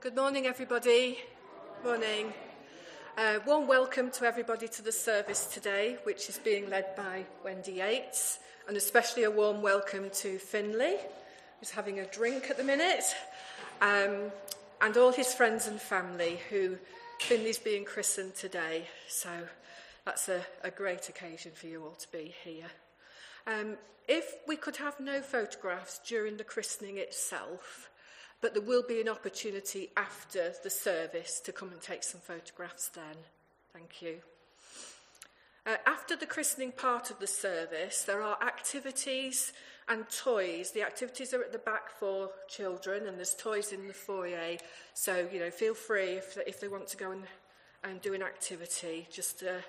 Good morning, everybody. Morning. Uh, warm welcome to everybody to the service today, which is being led by Wendy Yates, and especially a warm welcome to Finley, who's having a drink at the minute, um, and all his friends and family who Finley's being christened today. So that's a, a great occasion for you all to be here. Um, if we could have no photographs during the christening itself, but there will be an opportunity after the service to come and take some photographs then. Thank you. Uh, after the christening part of the service, there are activities and toys. The activities are at the back for children, and there's toys in the foyer. So, you know, feel free if, if they want to go and, and do an activity, just to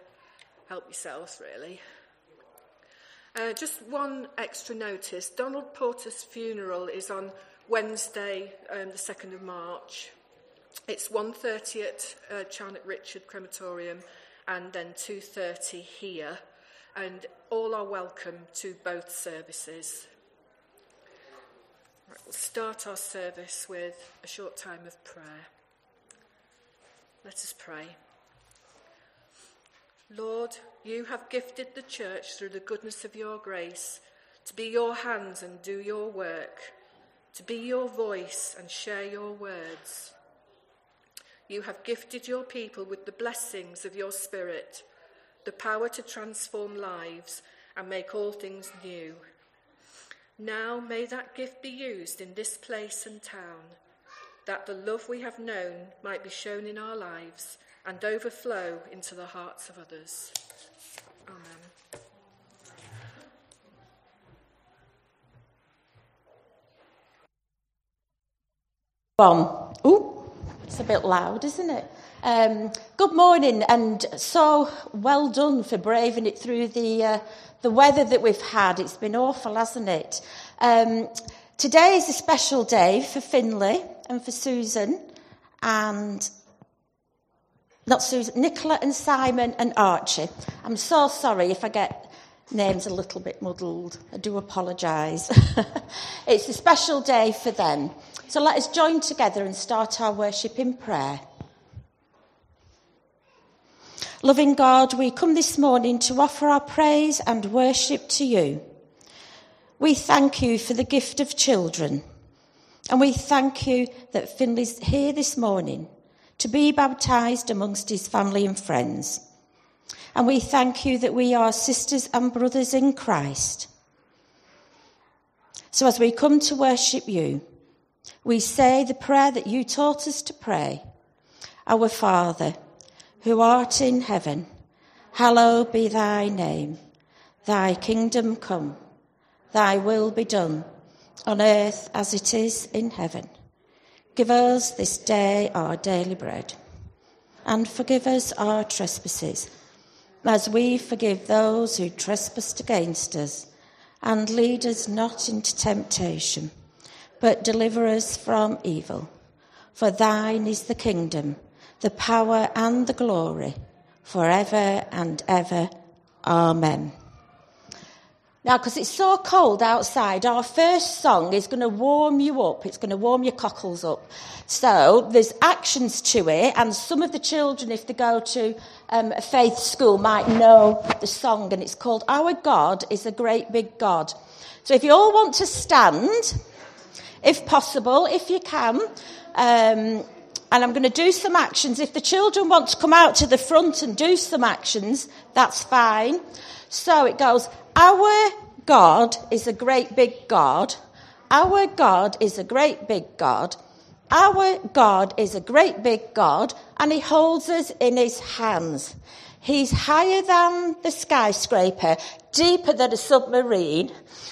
help yourselves, really. Uh, just one extra notice Donald Porter's funeral is on Wednesday, um, the 2nd of March. It's 1.30 at uh, Charnock Richard Crematorium and then 2.30 here. And all are welcome to both services. Right, we'll start our service with a short time of prayer. Let us pray. Lord, you have gifted the church through the goodness of your grace to be your hands and do your work to be your voice and share your words. You have gifted your people with the blessings of your Spirit, the power to transform lives and make all things new. Now may that gift be used in this place and town, that the love we have known might be shown in our lives and overflow into the hearts of others. Amen. On. Ooh, it's a bit loud, isn't it? Um, good morning, and so well done for braving it through the uh, the weather that we've had. It's been awful, hasn't it? Um, today is a special day for Finley and for Susan, and not Susan, Nicola and Simon and Archie. I'm so sorry if I get names a little bit muddled. I do apologise. it's a special day for them. So let us join together and start our worship in prayer. Loving God, we come this morning to offer our praise and worship to you. We thank you for the gift of children. And we thank you that Finley's here this morning to be baptised amongst his family and friends. And we thank you that we are sisters and brothers in Christ. So as we come to worship you, we say the prayer that you taught us to pray Our Father, who art in heaven, hallowed be thy name. Thy kingdom come, thy will be done, on earth as it is in heaven. Give us this day our daily bread, and forgive us our trespasses, as we forgive those who trespass against us. And lead us not into temptation but deliver us from evil. For thine is the kingdom, the power, and the glory, forever and ever. Amen. Now, because it's so cold outside, our first song is going to warm you up. It's going to warm your cockles up. So there's actions to it, and some of the children, if they go to um, faith school, might know the song, and it's called Our God is a Great Big God. So if you all want to stand, if possible, if you can. Um, and I'm going to do some actions. If the children want to come out to the front and do some actions, that's fine. So it goes, Our God is a great big God. Our God is a great big God. Our God is a great big God, and He holds us in His hands. He's higher than the skyscraper, deeper than a submarine.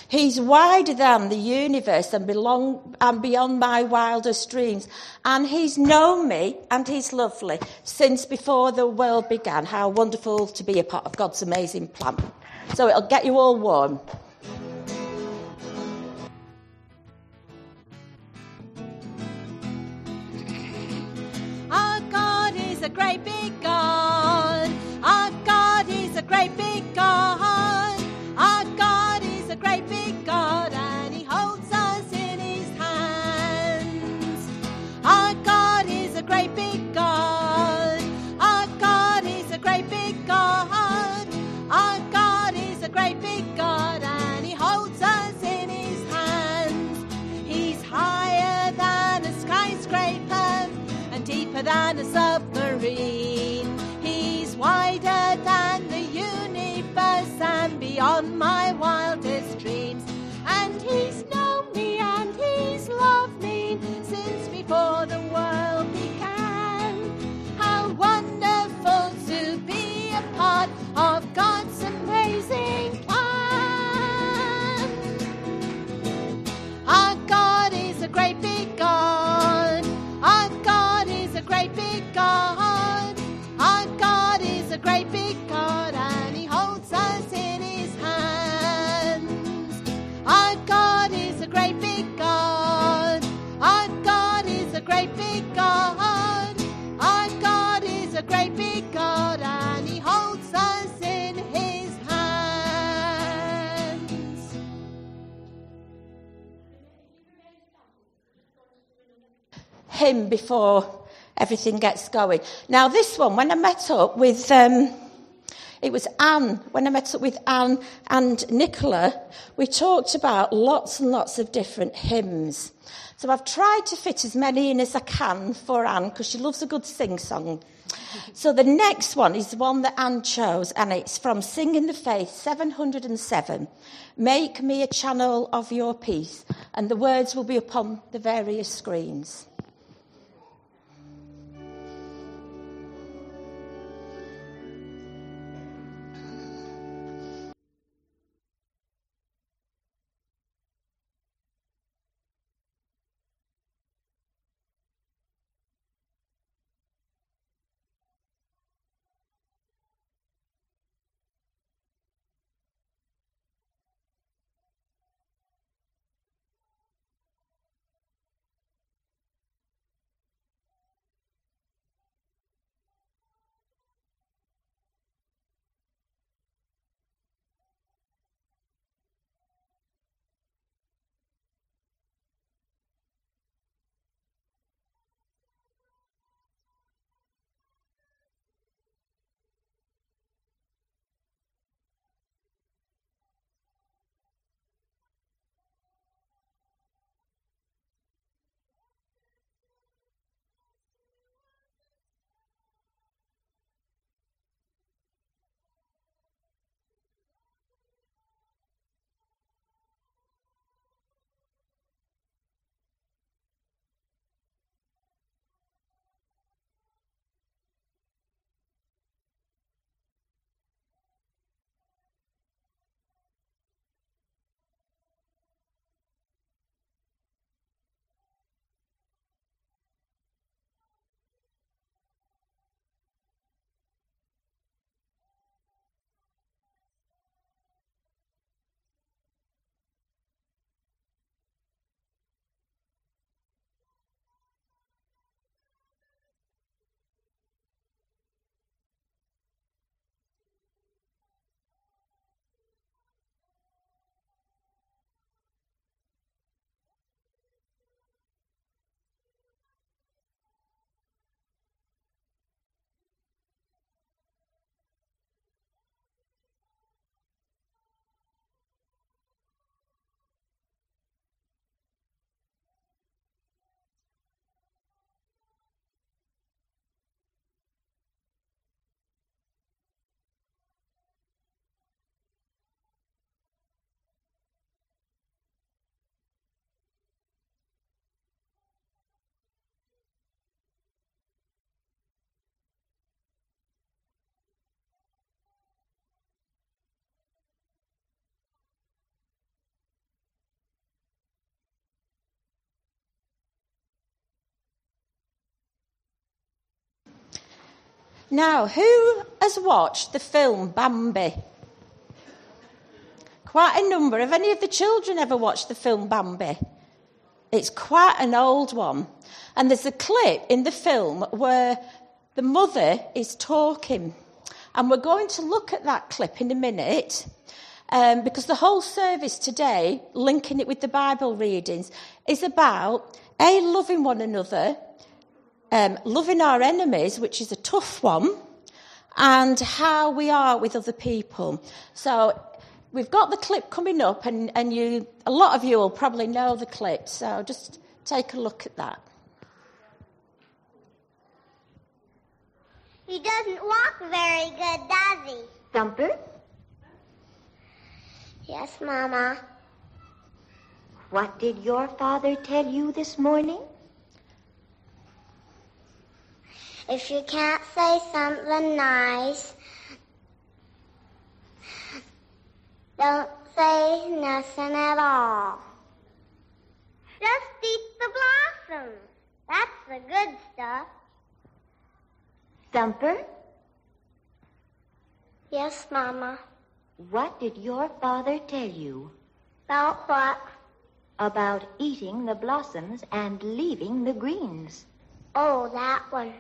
He's wider than the universe and, belong, and beyond my wildest dreams. And he's known me and he's lovely since before the world began. How wonderful to be a part of God's amazing plan. So it'll get you all warm. Our God is a great big God. Our God is a great big God. Hymn before everything gets going. Now, this one, when I met up with, um, it was Anne, when I met up with Anne and Nicola, we talked about lots and lots of different hymns. So I've tried to fit as many in as I can for Anne because she loves a good sing song. So the next one is the one that Anne chose, and it's from Singing the Faith 707. Make me a channel of your peace, and the words will be upon the various screens. Now, who has watched the film Bambi? Quite a number. Have any of the children ever watched the film Bambi? It's quite an old one. And there's a clip in the film where the mother is talking. And we're going to look at that clip in a minute. Um, because the whole service today, linking it with the Bible readings, is about A, loving one another, um, loving our enemies, which is a tough one, and how we are with other people. So we've got the clip coming up, and, and you, a lot of you will probably know the clip. So just take a look at that. He doesn't walk very good, does he? Thumper, Yes, Mama. what did your father tell you this morning? If you can't say something nice, don't say nothing at all. Just eat the blossoms. That's the good stuff. Thumper, Yes, Mama. what did your father tell you? About what? about eating the blossoms and leaving the greens. Oh, that one.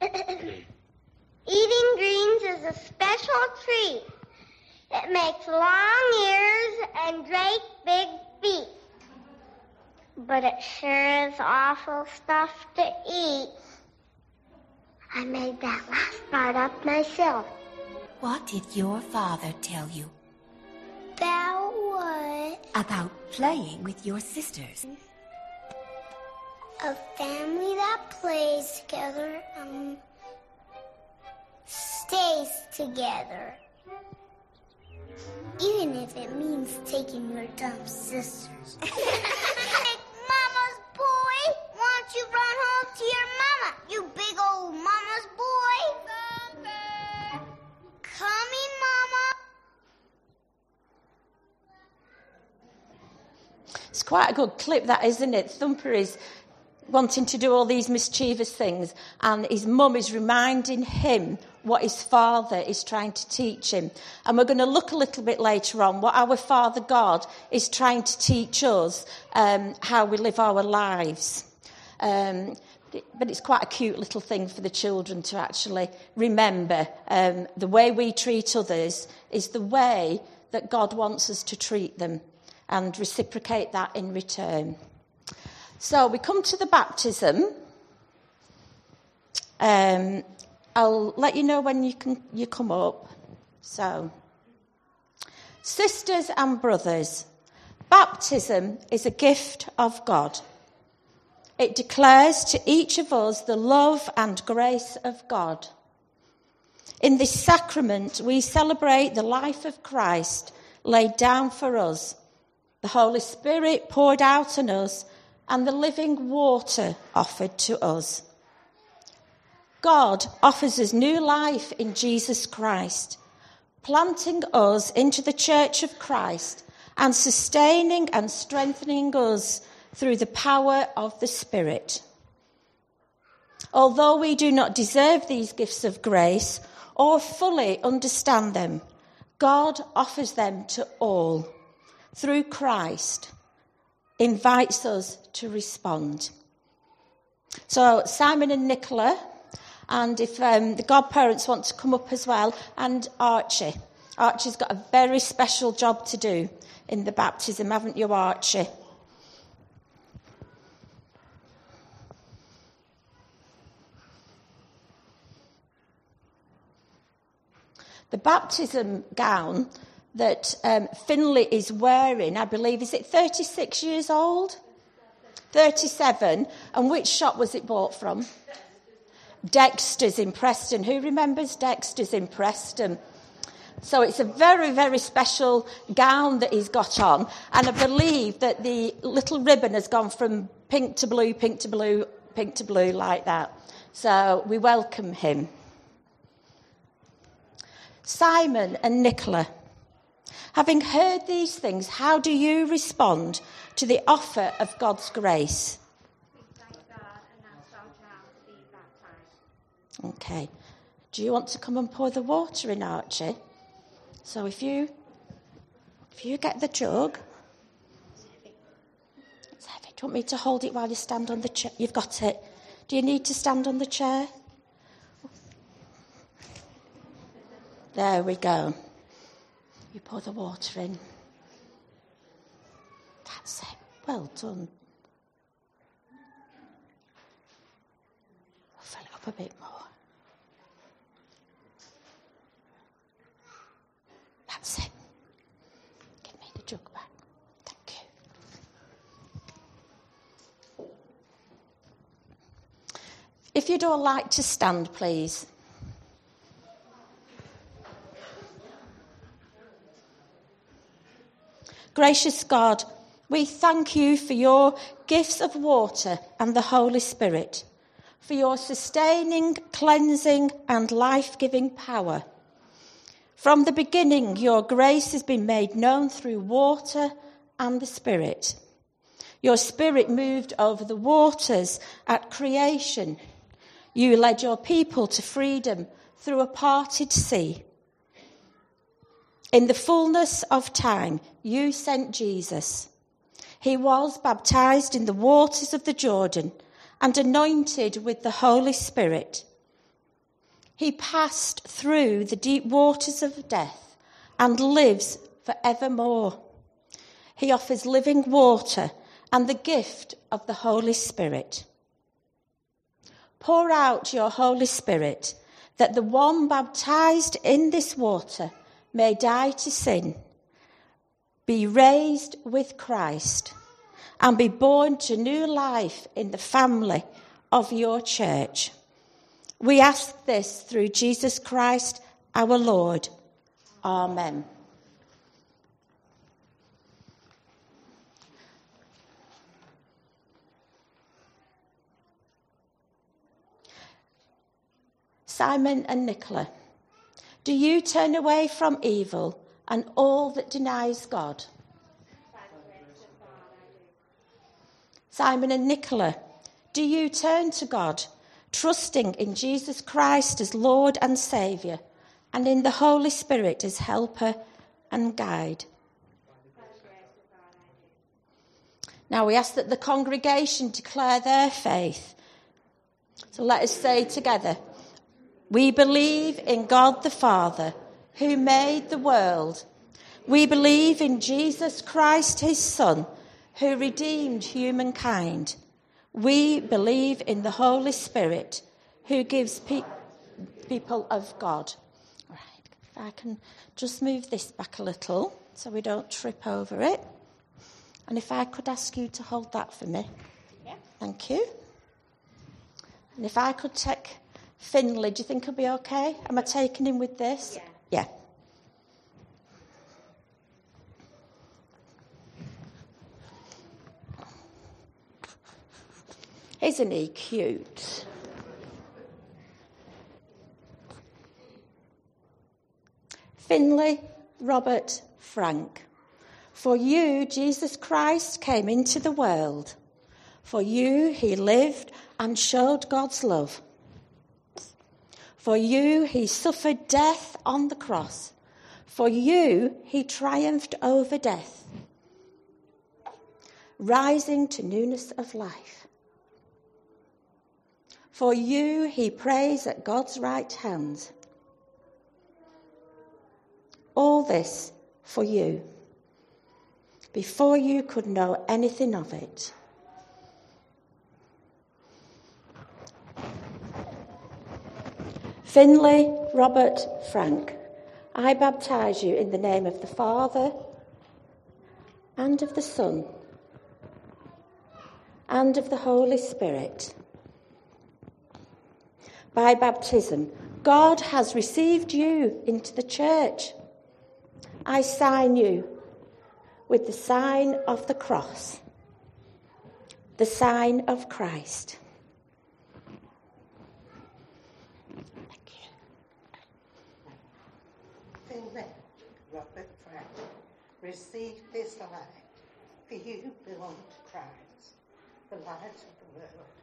Eating greens is a special treat. It makes long ears and great big feet. But it sure is awful stuff to eat. I made that last part up myself. What did your father tell you About what? about playing with your sisters? A family that plays together um stays together. Even if it means taking your dumb sisters. mama's boy, why don't you run home to your mama? You big old mama's boy. Coming, mama. It's quite a good clip, that, isn't it? Thumper is wanting to do all these mischievous things, and his mum is reminding him what his father is trying to teach him. And we're going to look a little bit later on what our Father God is trying to teach us um, how we live our lives. Um, but it's quite a cute little thing for the children to actually remember. Um, the way we treat others is the way that God wants us to treat them and reciprocate that in return. So we come to the baptism. Um, I'll let you know when you can you come up. So, sisters and brothers, baptism is a gift of God. It declares to each of us the love and grace of God. In this sacrament, we celebrate the life of Christ laid down for us, the Holy Spirit poured out on us, and the living water offered to us. God offers us new life in Jesus Christ, planting us into the church of Christ and sustaining and strengthening us through the power of the Spirit. Although we do not deserve these gifts of grace or fully understand them, God offers them to all through Christ, invites us to respond. So, Simon and Nicola, and if um, the godparents want to come up as well, and Archie. Archie's got a very special job to do in the baptism, haven't you, Archie? The baptism gown that um, Finley is wearing, I believe, is it 36 years old? 37. And which shop was it bought from? Dexter's in Preston. Who remembers Dexter's in Preston? So it's a very, very special gown that he's got on. And I believe that the little ribbon has gone from pink to blue, pink to blue, pink to blue, like that. So we welcome him. Simon and Nicola. Having heard these things, how do you respond to the offer of God's grace? Okay. Do you want to come and pour the water in, Archie? So if you if you get the jug, it's heavy. Do you want me to hold it while you stand on the chair? You've got it. Do you need to stand on the chair? There we go. You pour the water in. That's it. Well done. Fill it up a bit more. That's it. Give me the jug back. Thank you. If you'd all like to stand, please. Gracious God, we thank you for your gifts of water and the Holy Spirit, for your sustaining, cleansing, and life giving power. From the beginning, your grace has been made known through water and the Spirit. Your Spirit moved over the waters at creation. You led your people to freedom through a parted sea. In the fullness of time, you sent Jesus, he was baptized in the waters of the Jordan and anointed with the Holy Spirit. He passed through the deep waters of death and lives for evermore. He offers living water and the gift of the Holy Spirit. Pour out your Holy Spirit that the one baptized in this water may die to sin be raised with Christ, and be born to new life in the family of your church. We ask this through Jesus Christ our Lord. Amen. Simon and Nicola, do you turn away from evil? and all that denies God. Simon and Nicola, do you turn to God, trusting in Jesus Christ as Lord and Saviour, and in the Holy Spirit as helper and guide? Now we ask that the congregation declare their faith. So let us say together, we believe in God the Father who made the world. We believe in Jesus Christ, his Son, who redeemed humankind. We believe in the Holy Spirit, who gives pe- people of God. Right, if I can just move this back a little so we don't trip over it. And if I could ask you to hold that for me. Yeah. Thank you. And if I could take Finley, do you think he'll be okay? Am I taking him with this? Yeah. Yeah. Isn't he cute? Finley, Robert, Frank. For you, Jesus Christ came into the world. For you, he lived and showed God's love. For you, he suffered death on the cross. For you, he triumphed over death, rising to newness of life. For you, he prays at God's right hand. All this for you, before you could know anything of it. Finley, Robert, Frank, I baptize you in the name of the Father and of the Son and of the Holy Spirit. By baptism, God has received you into the church. I sign you with the sign of the cross, the sign of Christ. Receive this light, for you belong to Christ. The light of the world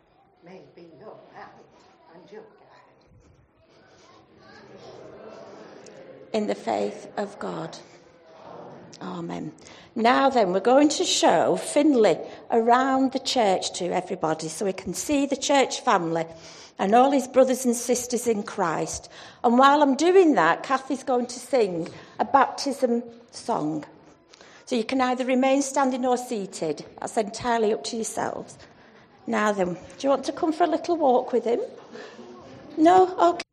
may be your light and your guide. In the faith of God. Amen. Now then, we're going to show Finley around the church to everybody so we can see the church family and all his brothers and sisters in Christ. And while I'm doing that, Kathy's going to sing a baptism song. So you can either remain standing or seated. That's entirely up to yourselves. Now then, do you want to come for a little walk with him? No? Okay.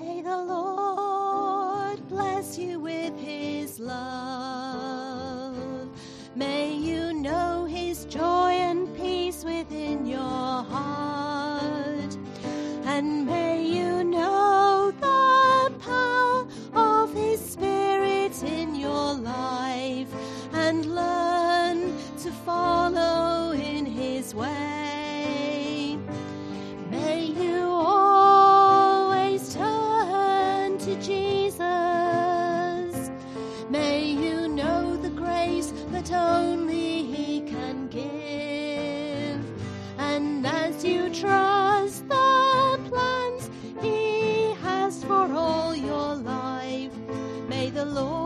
May the Lord bless you with his love. Follow in his way. May you always turn to Jesus. May you know the grace that only He can give. And as you trust the plans He has for all your life, may the Lord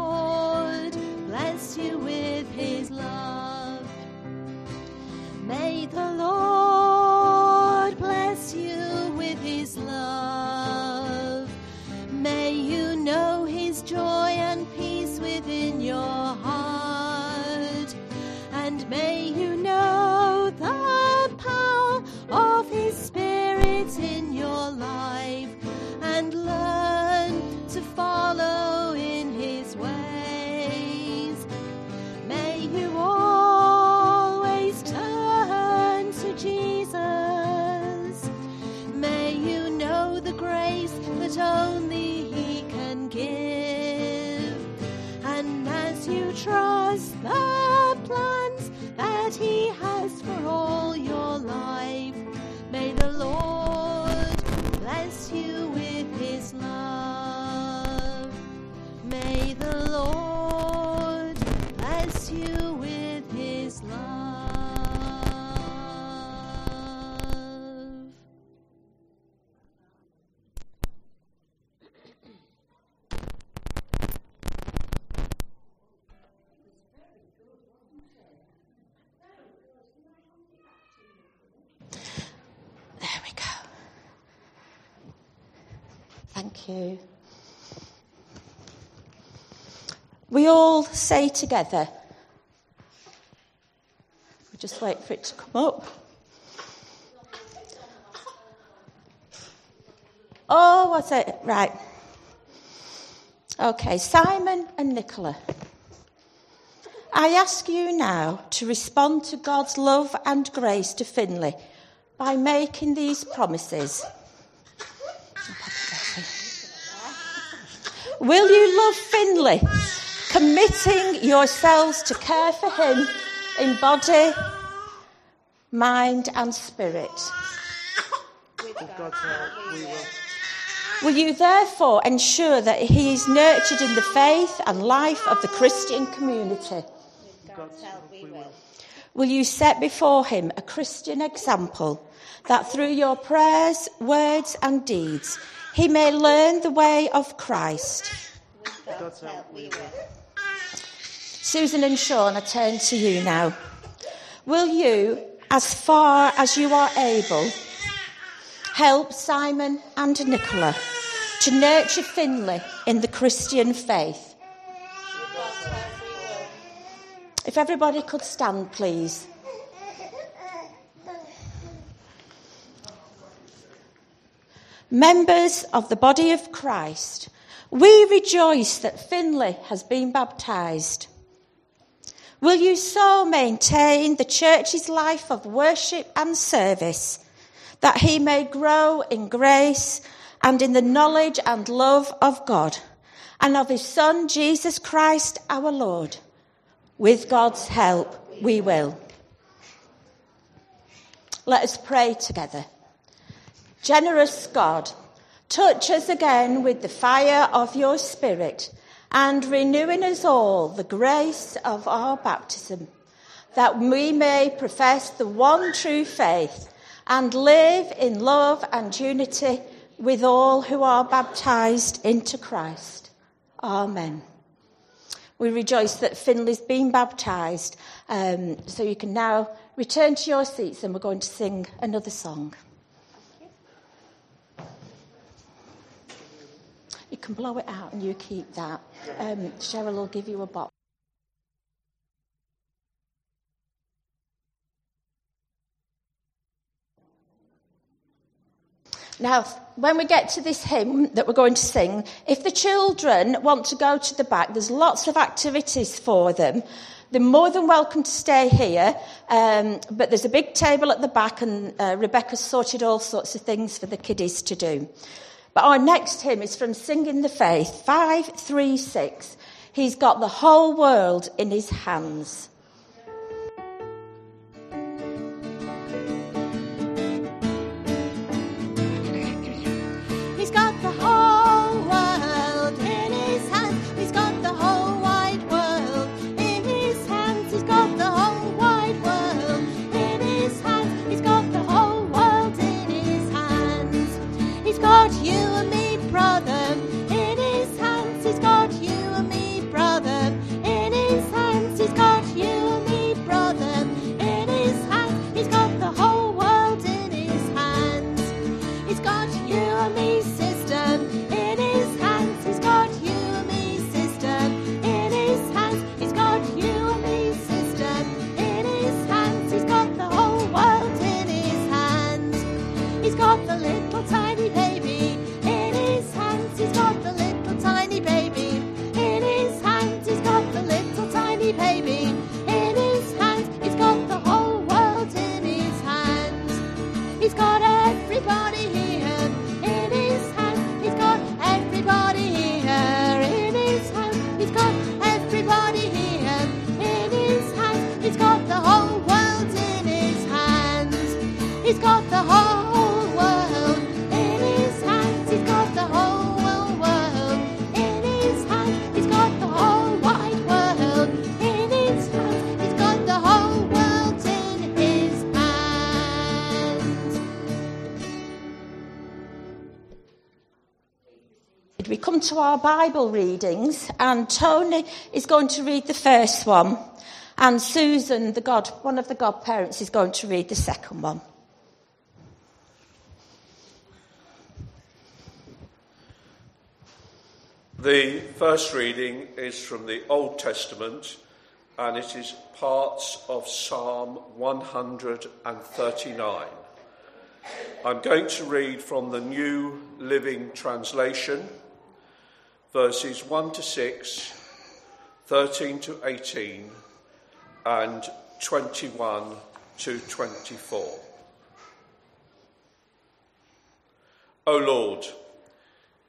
you. We all say together, we just wait for it to come up. Oh, was it? Right. Okay, Simon and Nicola. I ask you now to respond to God's love and grace to Finley by making these promises. Will you love Finley, committing yourselves to care for him in body, mind, and spirit? Will you therefore ensure that he is nurtured in the faith and life of the Christian community? Will you set before him a Christian example that through your prayers, words, and deeds he may learn the way of Christ? Susan and Sean, I turn to you now. Will you, as far as you are able, help Simon and Nicola to nurture Finley in the Christian faith? If everybody could stand, please. Members of the body of Christ, we rejoice that Finley has been baptised. Will you so maintain the church's life of worship and service that he may grow in grace and in the knowledge and love of God and of his Son, Jesus Christ our Lord? With God's help, we will. Let us pray together. Generous God, touch us again with the fire of your Spirit and renew in us all the grace of our baptism, that we may profess the one true faith and live in love and unity with all who are baptized into Christ. Amen. We rejoice that Finley's been baptised. Um, so you can now return to your seats and we're going to sing another song. Can blow it out and you keep that. Um, Cheryl will give you a box. Now, when we get to this hymn that we're going to sing, if the children want to go to the back, there's lots of activities for them. They're more than welcome to stay here, um, but there's a big table at the back, and uh, Rebecca's sorted all sorts of things for the kiddies to do. But our next hymn is from Singing the Faith, 536. He's got the whole world in his hands. the whole world in his hands. He's got the whole world in his hands. He's got the whole world in his hands. He's got the whole wide world in his hands. He's got the whole world in his hands. We come to our Bible readings, and Tony is going to read the first one and Susan, the God, one of the godparents, is going to read the second one. The first reading is from the Old Testament and it is parts of Psalm 139. I'm going to read from the New Living Translation, verses 1 to 6, 13 to 18, and 21 to 24. O Lord,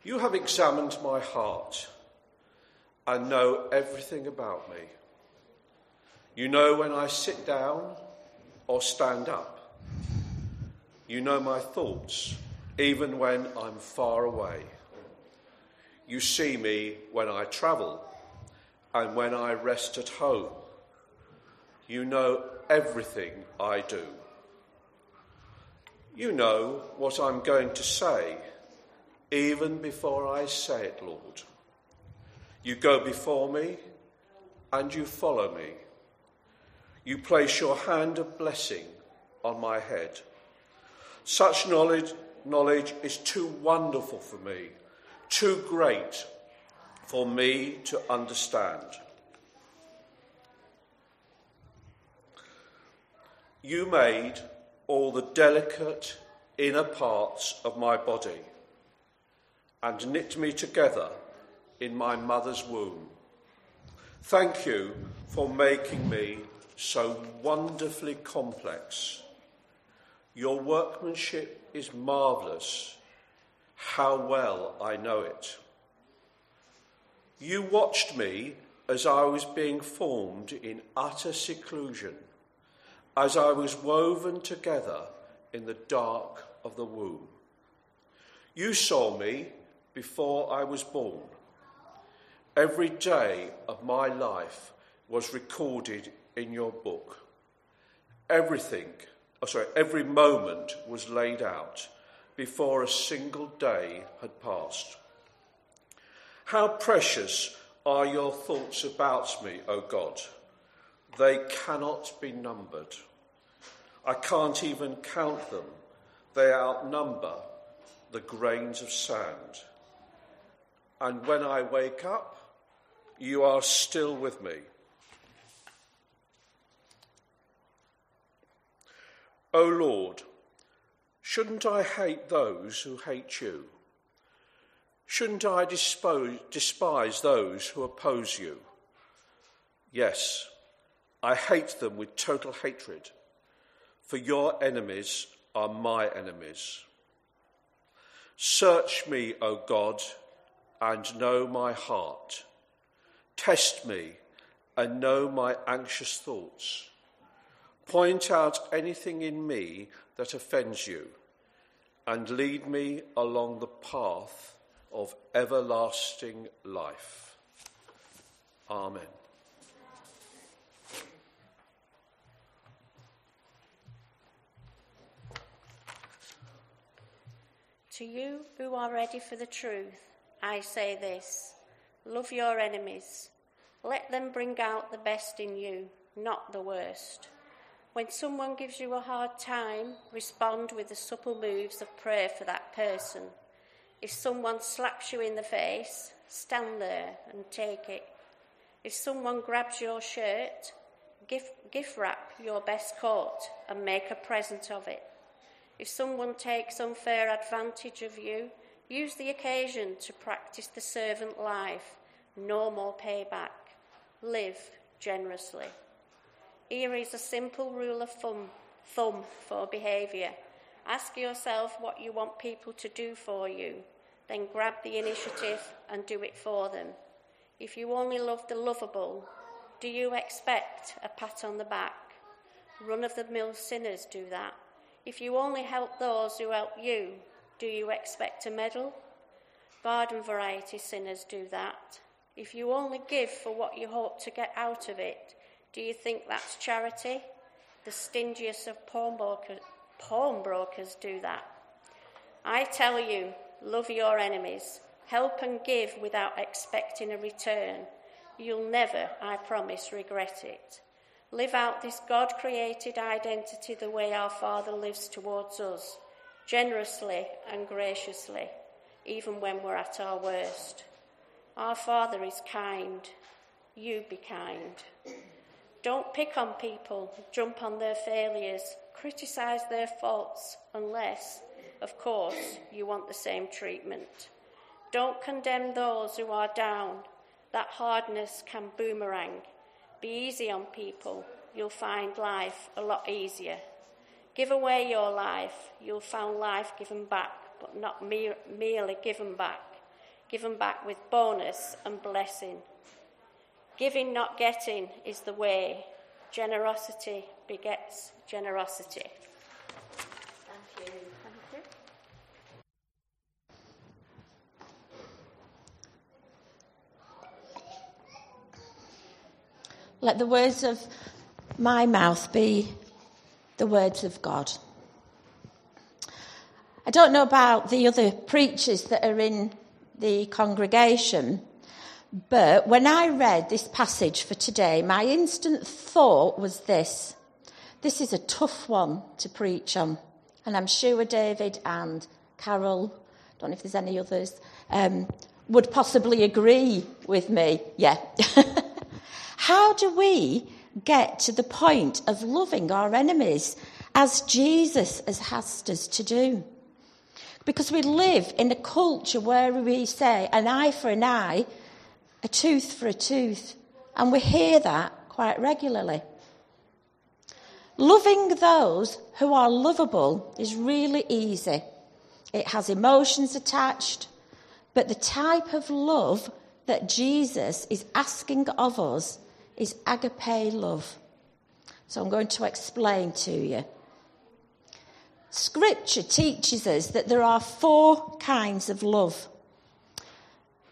you have examined my heart and know everything about me. You know when I sit down or stand up. You know my thoughts, even when I'm far away. You see me when I travel and when I rest at home. You know everything I do. You know what I'm going to say even before I say it, Lord. You go before me and you follow me. You place your hand of blessing on my head. Such knowledge, knowledge is too wonderful for me, too great for me to understand. You made all the delicate inner parts of my body and knit me together in my mother's womb. Thank you for making me so wonderfully complex. Your workmanship is marvellous. How well I know it. You watched me as I was being formed in utter seclusion, as I was woven together in the dark of the womb. You saw me before I was born. Every day of my life was recorded in your book. Everything, oh sorry, every moment was laid out before a single day had passed. How precious are your thoughts about me, O God? They cannot be numbered. I can't even count them. They outnumber the grains of sand. And when I wake up, you are still with me. O Lord, shouldn't I hate those who hate you? Shouldn't I despise those who oppose you? Yes, I hate them with total hatred, for your enemies are my enemies. Search me, O God, and know my heart. Test me and know my anxious thoughts. Point out anything in me that offends you, and lead me along the path of everlasting life. Amen. To you who are ready for the truth, I say this love your enemies. Let them bring out the best in you, not the worst. When someone gives you a hard time, respond with the supple moves of prayer for that person. If someone slaps you in the face, stand there and take it. If someone grabs your shirt, gift, gift wrap your best coat and make a present of it. If someone takes unfair advantage of you, use the occasion to practice the servant life. No more payback. Live generously. Here is a simple rule of thumb, thumb for behaviour. Ask yourself what you want people to do for you, then grab the initiative and do it for them. If you only love the lovable, do you expect a pat on the back? Run of the mill sinners do that. If you only help those who help you, do you expect a medal? Garden variety sinners do that. If you only give for what you hope to get out of it, do you think that's charity? The stingiest of pawnbroker, pawnbrokers do that. I tell you, love your enemies, help and give without expecting a return. You'll never, I promise, regret it. Live out this God created identity the way our Father lives towards us, generously and graciously, even when we're at our worst. Our Father is kind. You be kind. Don't pick on people, jump on their failures, criticise their faults, unless, of course, you want the same treatment. Don't condemn those who are down. That hardness can boomerang. Be easy on people. You'll find life a lot easier. Give away your life. You'll find life given back, but not mere, merely given back. Given back with bonus and blessing. Giving, not getting, is the way. Generosity begets generosity. Thank you. Thank you. Let the words of my mouth be the words of God. I don't know about the other preachers that are in the congregation, but when I read this passage for today, my instant thought was this this is a tough one to preach on. And I'm sure David and Carol, I don't know if there's any others, um, would possibly agree with me. Yeah. How do we get to the point of loving our enemies as Jesus has asked us to do? Because we live in a culture where we say an eye for an eye, a tooth for a tooth, and we hear that quite regularly. Loving those who are lovable is really easy. It has emotions attached, but the type of love that Jesus is asking of us is agape love. So I'm going to explain to you. Scripture teaches us that there are four kinds of love.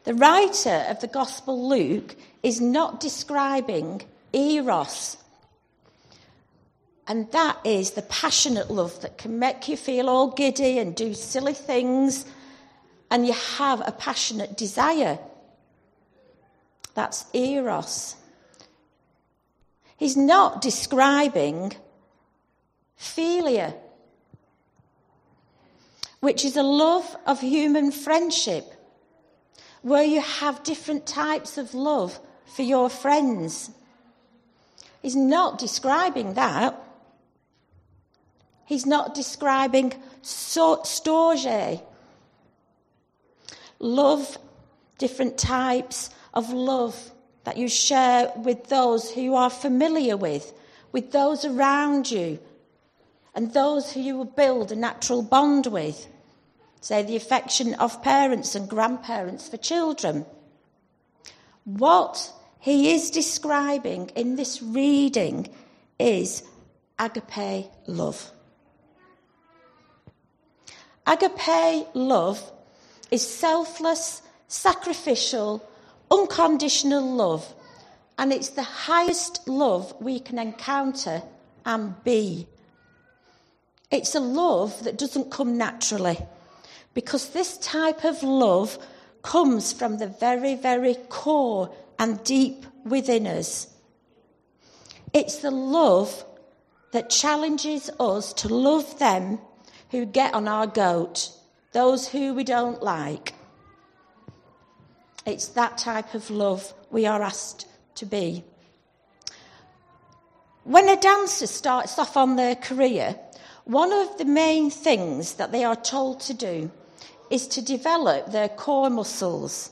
The writer of the Gospel Luke is not describing eros, and that is the passionate love that can make you feel all giddy and do silly things, and you have a passionate desire. That's eros. He's not describing philia, which is a love of human friendship, where you have different types of love for your friends. He's not describing that. He's not describing storge. Love, different types of love that you share with those who you are familiar with, with those around you, and those who you will build a natural bond with. Say the affection of parents and grandparents for children. What he is describing in this reading is agape love. Agape love is selfless, sacrificial, unconditional love, and it's the highest love we can encounter and be. It's a love that doesn't come naturally because this type of love comes from the very, very core and deep within us. It's the love that challenges us to love them who get on our goat, those who we don't like. It's that type of love we are asked to be. When a dancer starts off on their career, one of the main things that they are told to do is to develop their core muscles.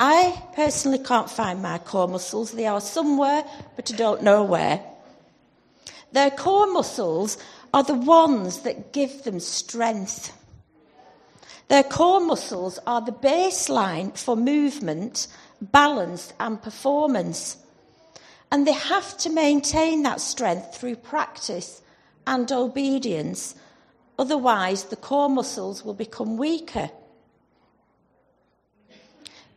I personally can't find my core muscles. They are somewhere, but I don't know where. Their core muscles are the ones that give them strength. Their core muscles are the baseline for movement, balance, and performance. And they have to maintain that strength through practice and obedience Otherwise, the core muscles will become weaker.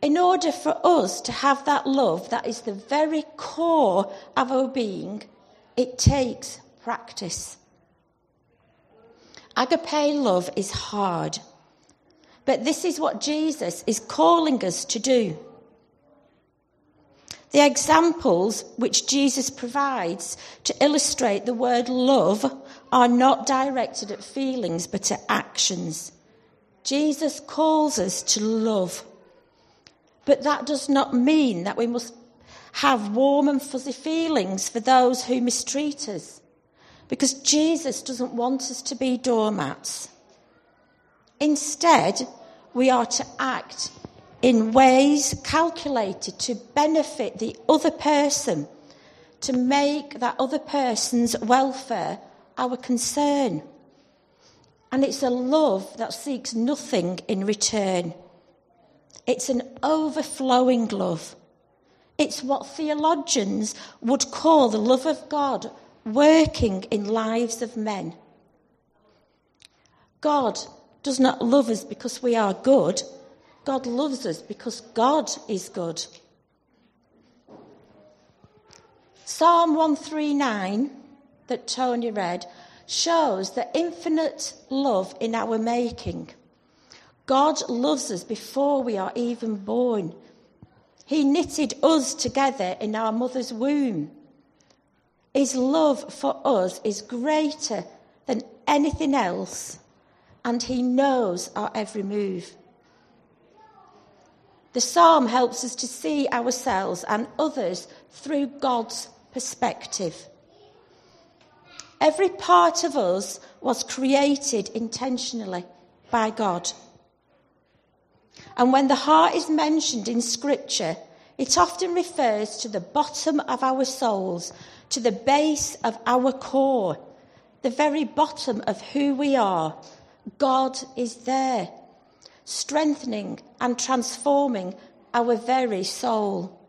In order for us to have that love that is the very core of our being, it takes practice. Agape love is hard, but this is what Jesus is calling us to do. The examples which Jesus provides to illustrate the word love are not directed at feelings but at actions. Jesus calls us to love. But that does not mean that we must have warm and fuzzy feelings for those who mistreat us. Because Jesus doesn't want us to be doormats. Instead, we are to act in ways calculated to benefit the other person, to make that other person's welfare our concern. And it's a love that seeks nothing in return. It's an overflowing love. It's what theologians would call the love of God working in lives of men. God does not love us because we are good. God loves us because God is good. Psalm 139 that Tony read shows the infinite love in our making. God loves us before we are even born. He knitted us together in our mother's womb. His love for us is greater than anything else, and He knows our every move. The psalm helps us to see ourselves and others through God's perspective. Every part of us was created intentionally by God. And when the heart is mentioned in Scripture, it often refers to the bottom of our souls, to the base of our core, the very bottom of who we are. God is there, strengthening and transforming our very soul.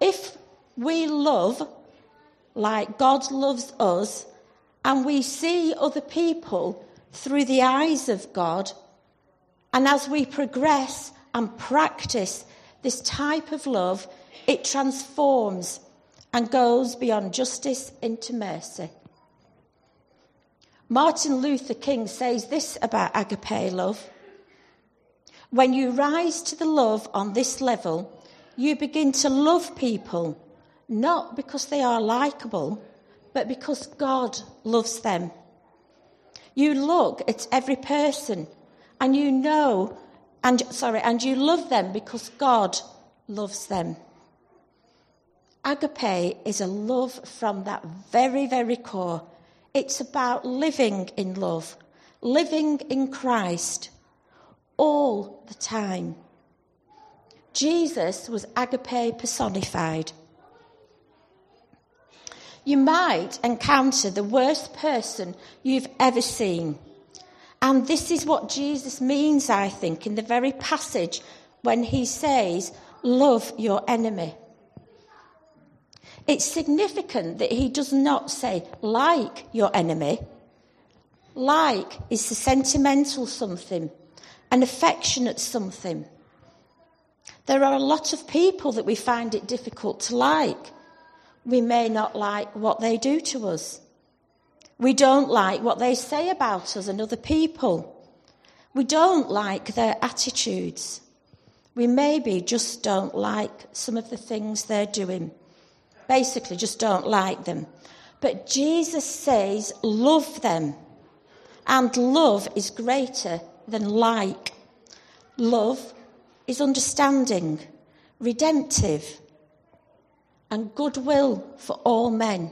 If we love like God loves us, and we see other people through the eyes of God, and as we progress and practice this type of love, it transforms and goes beyond justice into mercy. Martin Luther King says this about agape love. When you rise to the love on this level, you begin to love people, not because they are likable, but because God loves them. You look at every person and you know, and sorry, and you love them because God loves them. Agape is a love from that very, very core. It's about living in love, living in Christ all the time. Jesus was agape personified. You might encounter the worst person you've ever seen. And this is what Jesus means, I think, in the very passage when he says, Love your enemy. It's significant that he does not say, like your enemy. Like is the sentimental something, an affectionate something. There are a lot of people that we find it difficult to like. We may not like what they do to us. We don't like what they say about us and other people. We don't like their attitudes. We maybe just don't like some of the things they're doing. Basically, just don't like them. But Jesus says, love them. And love is greater than like. Love is understanding, redemptive, and goodwill for all men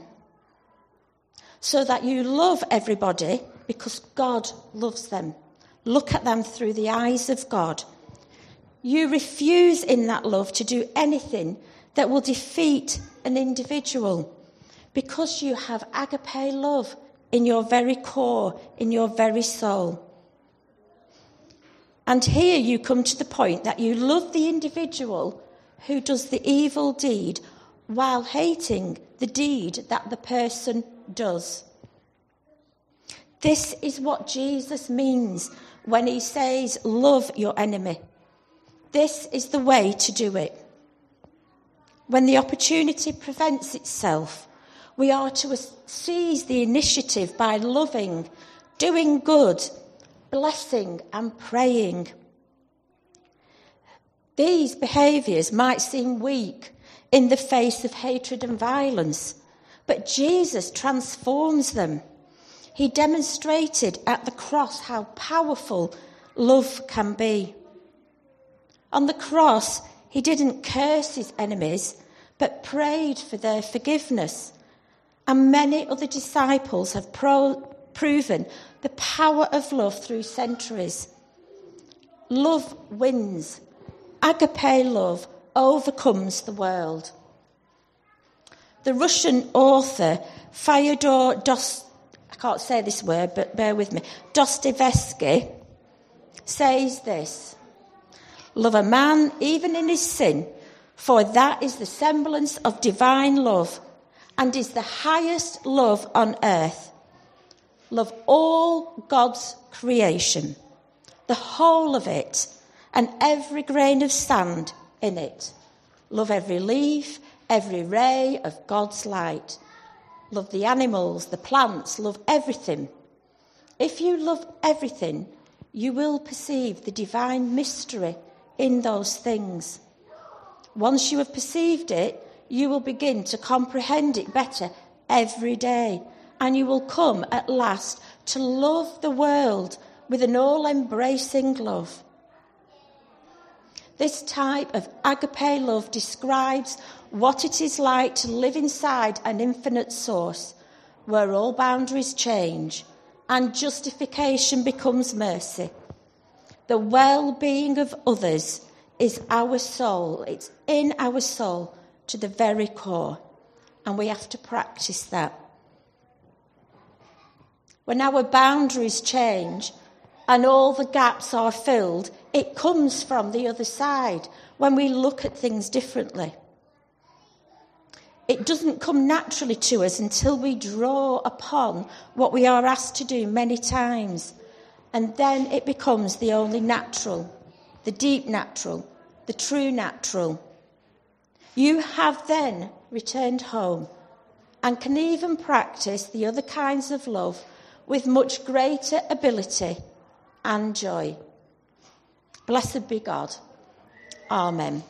so that you love everybody because God loves them. Look at them through the eyes of God. You refuse in that love to do anything that will defeat an individual because you have agape love in your very core, in your very soul. And here you come to the point that you love the individual who does the evil deed while hating the deed that the person does. This is what Jesus means when he says, Love your enemy. This is the way to do it. When the opportunity presents itself, we are to seize the initiative by loving, doing good, blessing, and praying. These behaviours might seem weak in the face of hatred and violence, but Jesus transforms them. He demonstrated at the cross how powerful love can be. On the cross, he didn't curse his enemies, but prayed for their forgiveness. And many other disciples have pro- proven the power of love through centuries. Love wins. Agape love overcomes the world. The Russian author Fyodor Dost, I can't say this word, but bear with me, Dostoevsky says this Love a man even in his sin, for that is the semblance of divine love and is the highest love on earth. Love all God's creation, the whole of it, and every grain of sand in it. Love every leaf, every ray of God's light. Love the animals, the plants, love everything. If you love everything, you will perceive the divine mystery in those things. Once you have perceived it, you will begin to comprehend it better every day, and you will come at last to love the world with an all embracing love. This type of agape love describes what it is like to live inside an infinite source where all boundaries change and justification becomes mercy. The well being of others is our soul, it's in our soul to the very core, and we have to practice that. When our boundaries change and all the gaps are filled, it comes from the other side when we look at things differently. It doesn't come naturally to us until we draw upon what we are asked to do many times. And then it becomes the only natural, the deep natural, the true natural. You have then returned home and can even practice the other kinds of love with much greater ability and joy. Blessed be God. Amen.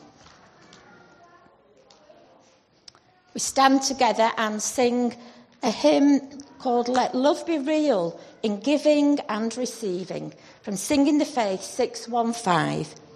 We stand together and sing a hymn called Let Love Be Real in Giving and Receiving from Singing the Faith 615.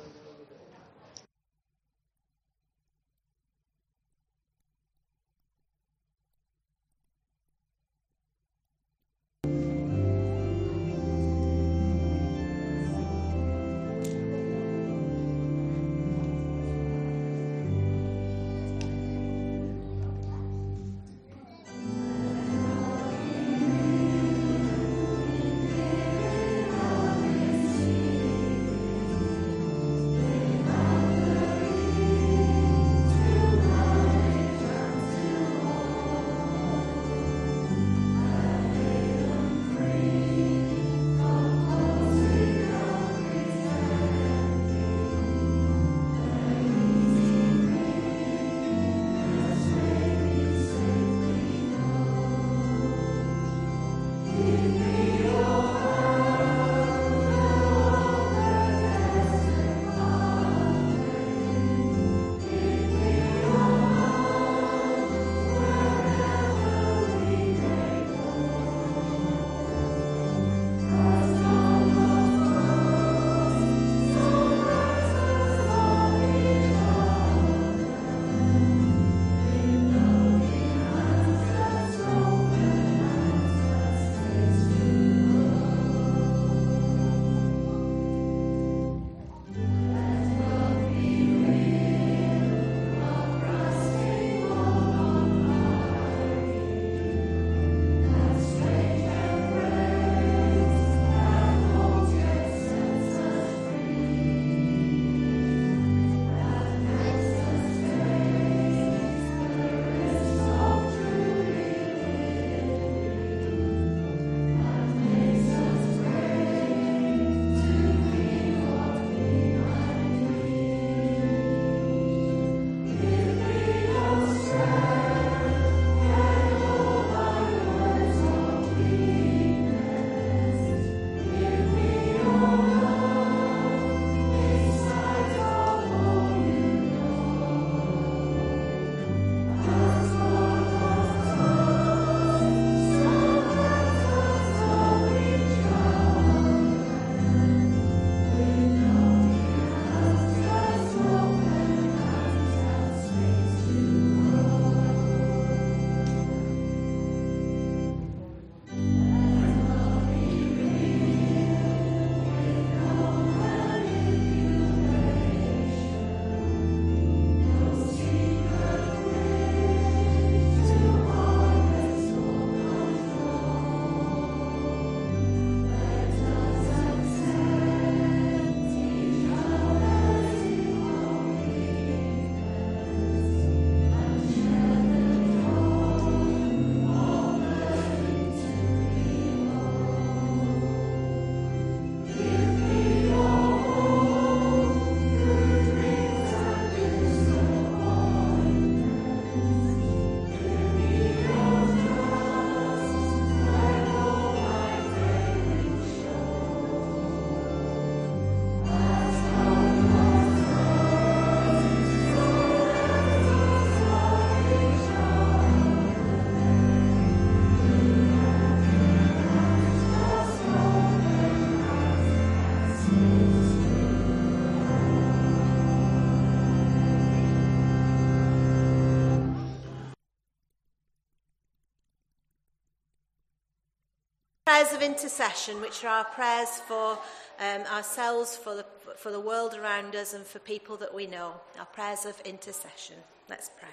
Intercession, which are our prayers for um, ourselves, for the, for the world around us, and for people that we know. Our prayers of intercession. Let's pray.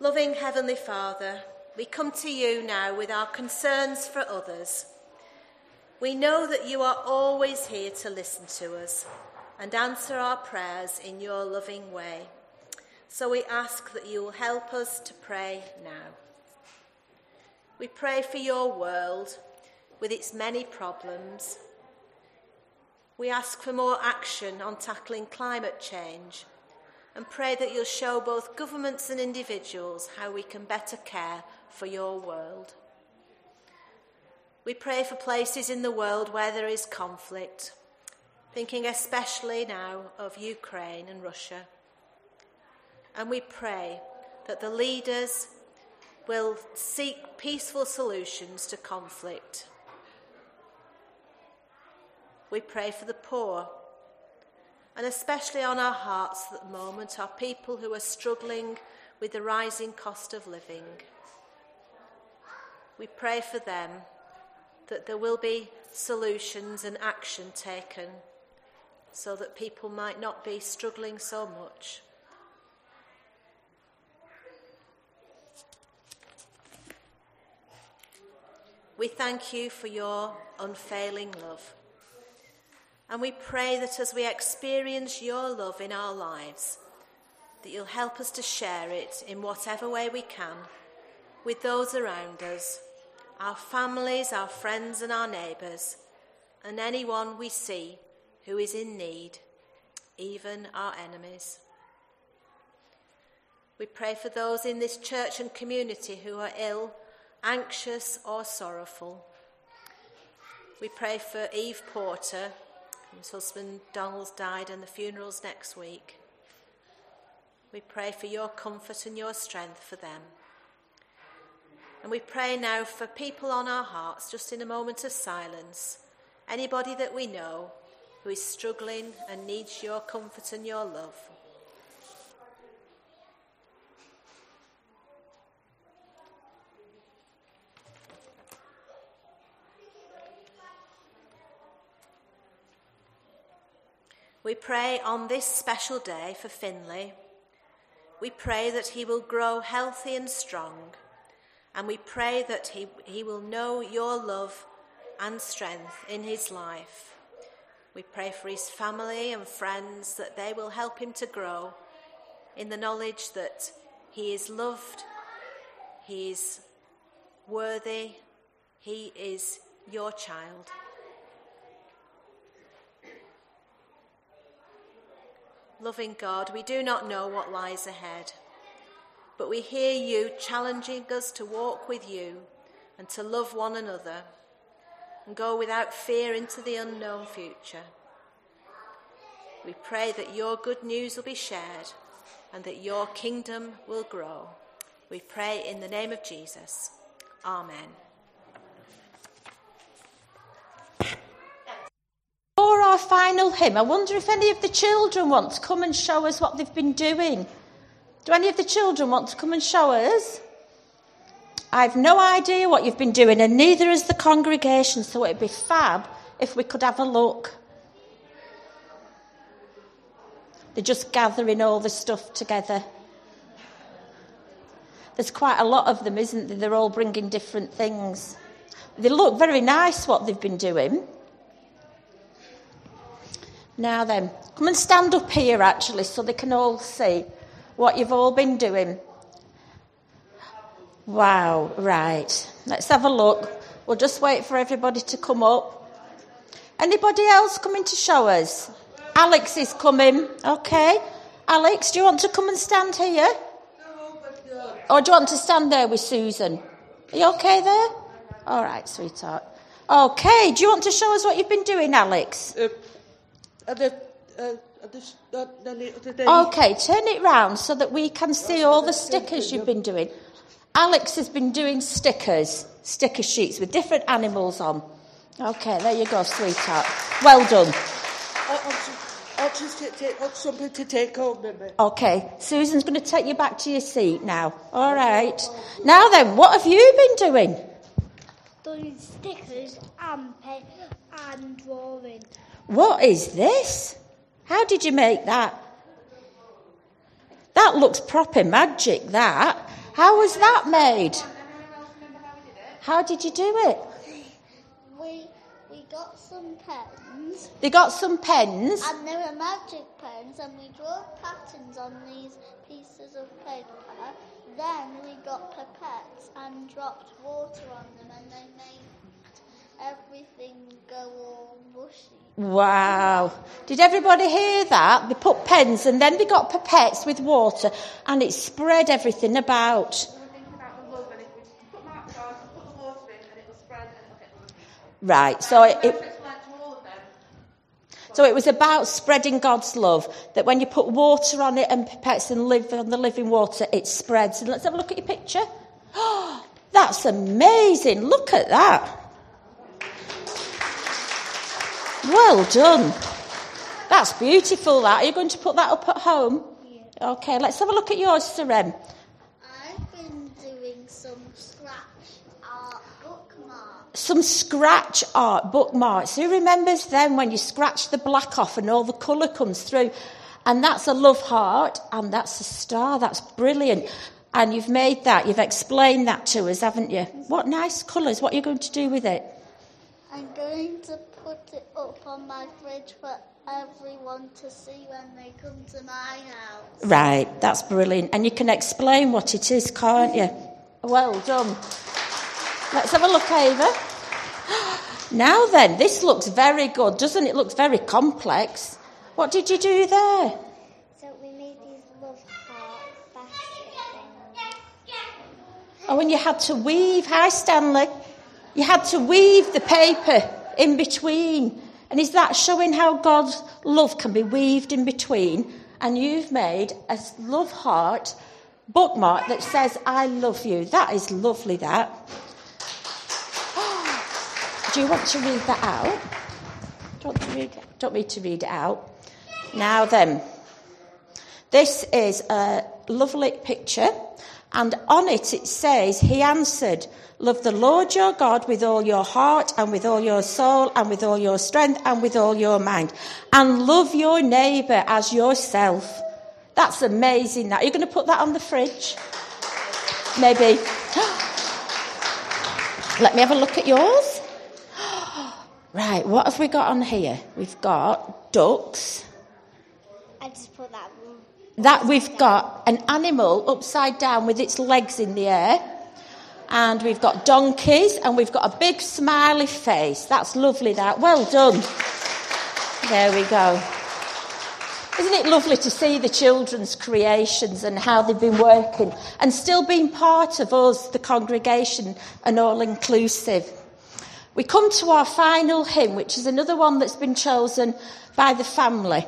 Loving Heavenly Father, we come to you now with our concerns for others. We know that you are always here to listen to us and answer our prayers in your loving way. So we ask that you will help us to pray now. We pray for your world with its many problems. We ask for more action on tackling climate change and pray that you'll show both governments and individuals how we can better care for your world. We pray for places in the world where there is conflict, thinking especially now of Ukraine and Russia. And we pray that the leaders will seek peaceful solutions to conflict. We pray for the poor, and especially on our hearts at the moment are people who are struggling with the rising cost of living. We pray for them that there will be solutions and action taken so that people might not be struggling so much. We thank you for your unfailing love. And we pray that as we experience your love in our lives, that you'll help us to share it in whatever way we can with those around us, our families, our friends, and our neighbours, and anyone we see who is in need, even our enemies. We pray for those in this church and community who are ill anxious or sorrowful. We pray for Eve Porter, whose husband Donald's died, and the funeral's next week. We pray for your comfort and your strength for them. And we pray now for people on our hearts, just in a moment of silence, anybody that we know who is struggling and needs your comfort and your love. We pray on this special day for Finley. We pray that he will grow healthy and strong. And we pray that he, he will know your love and strength in his life. We pray for his family and friends that they will help him to grow in the knowledge that he is loved, he is worthy, he is your child. Loving God, we do not know what lies ahead, but we hear you challenging us to walk with you and to love one another and go without fear into the unknown future. We pray that your good news will be shared and that your kingdom will grow. We pray in the name of Jesus. Amen. For our final hymn, I wonder if any of the children want to come and show us what they've been doing. Do any of the children want to come and show us? I've no idea what you've been doing, and neither has the congregation, so it'd be fab if we could have a look. They're just gathering all the stuff together. There's quite a lot of them, isn't there? They're all bringing different things. They look very nice, what they've been doing. Now then, come and stand up here actually so they can all see what you've all been doing. Wow, right. Let's have a look. We'll just wait for everybody to come up. Anybody else coming to show us? Alex is coming. Okay. Alex, do you want to come and stand here? Or do you want to stand there with Susan? Are you okay there? All right, sweetheart. Okay, do you want to show us what you've been doing, Alex? Uh, Okay, turn it round so that we can see all the stickers you've been doing. Alex has been doing stickers, sticker sheets with different animals on. Okay, there you go, sweetheart. Well done. I'll just take, take something to take home with. Okay, Susan's going to take you back to your seat now. All right. Now then, what have you been doing? doing stickers and pen and drawing. What is this? How did you make that? That looks proper magic, that. How was that made? How did you do it? We we got some pens They got some pens. and they were magic pens and we drew patterns on these pieces of paper. Then we got pipettes and dropped water on them and they made everything go all mushy. Wow. Did everybody hear that? They put pens and then they got pipettes with water and it spread everything about. Right, so it, it so it was about spreading God's love. That when you put water on it and pipettes and live on the living water, it spreads. And let's have a look at your picture. Oh, that's amazing. Look at that. Well done. That's beautiful. That are you going to put that up at home? Okay, let's have a look at yours, Serem. I've been doing some scratch art bookmarks. Some scratch art bookmarks. Who remembers them when you scratch the black off and all the colour comes through? And that's a love heart and that's a star. That's brilliant. And you've made that, you've explained that to us, haven't you? What nice colours. What are you going to do with it? I'm going to put it up on my fridge for everyone to see when they come to my house. Right, that's brilliant. And you can explain what it is, can't you? Well done. Let's have a look over. Now then, this looks very good, doesn't it? Looks very complex. What did you do there? So we made these love heart basket things. Oh, and you had to weave. Hi, Stanley. You had to weave the paper in between. And is that showing how God's love can be weaved in between? And you've made a love heart bookmark that says, I love you. That is lovely, that. Do you want to read that out? Don't, read, do you want me to read it out? Now then, this is a lovely picture, and on it it says, He answered, Love the Lord your God with all your heart, and with all your soul, and with all your strength, and with all your mind, and love your neighbour as yourself. That's amazing. That. Are you going to put that on the fridge? Maybe. Let me have a look at yours. Right, what have we got on here? We've got ducks. I just put. That we've got an animal upside down with its legs in the air. And we've got donkeys and we've got a big smiley face. That's lovely, that. Well done. There we go. Isn't it lovely to see the children's creations and how they've been working and still being part of us, the congregation, and all inclusive? We come to our final hymn, which is another one that's been chosen by the family.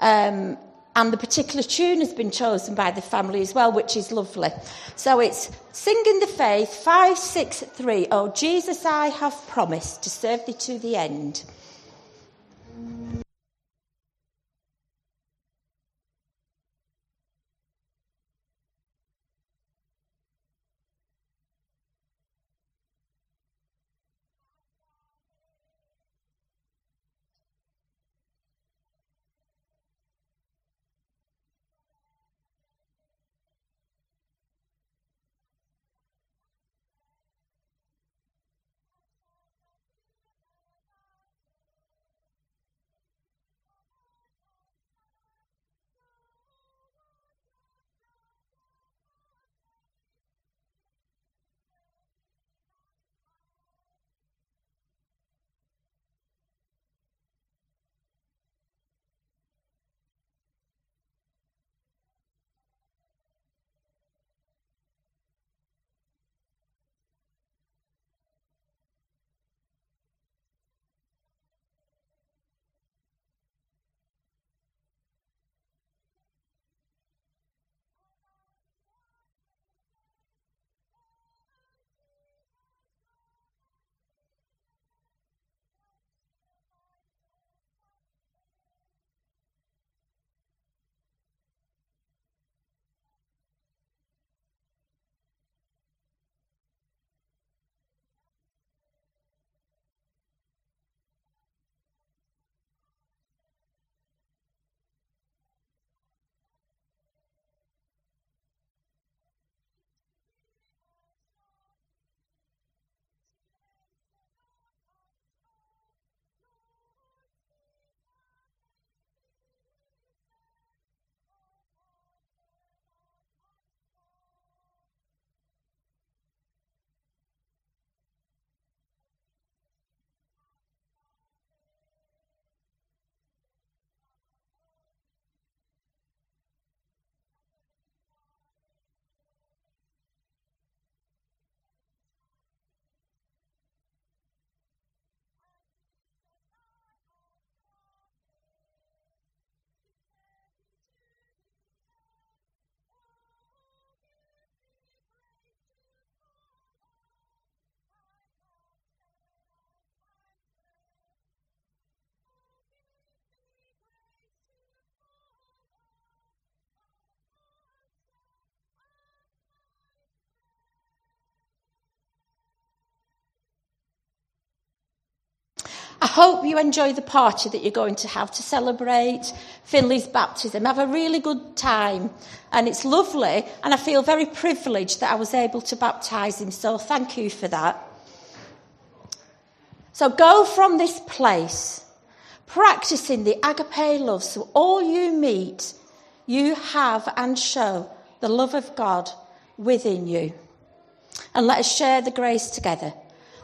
Um, and the particular tune has been chosen by the family as well, which is lovely. So it's Singing the Faith 563. Oh, Jesus, I have promised to serve thee to the end. I hope you enjoy the party that you're going to have to celebrate Finley's baptism. Have a really good time. And it's lovely, and I feel very privileged that I was able to baptise him, so thank you for that. So go from this place, practicing the agape love, so all you meet, you have and show the love of God within you. And let us share the grace together.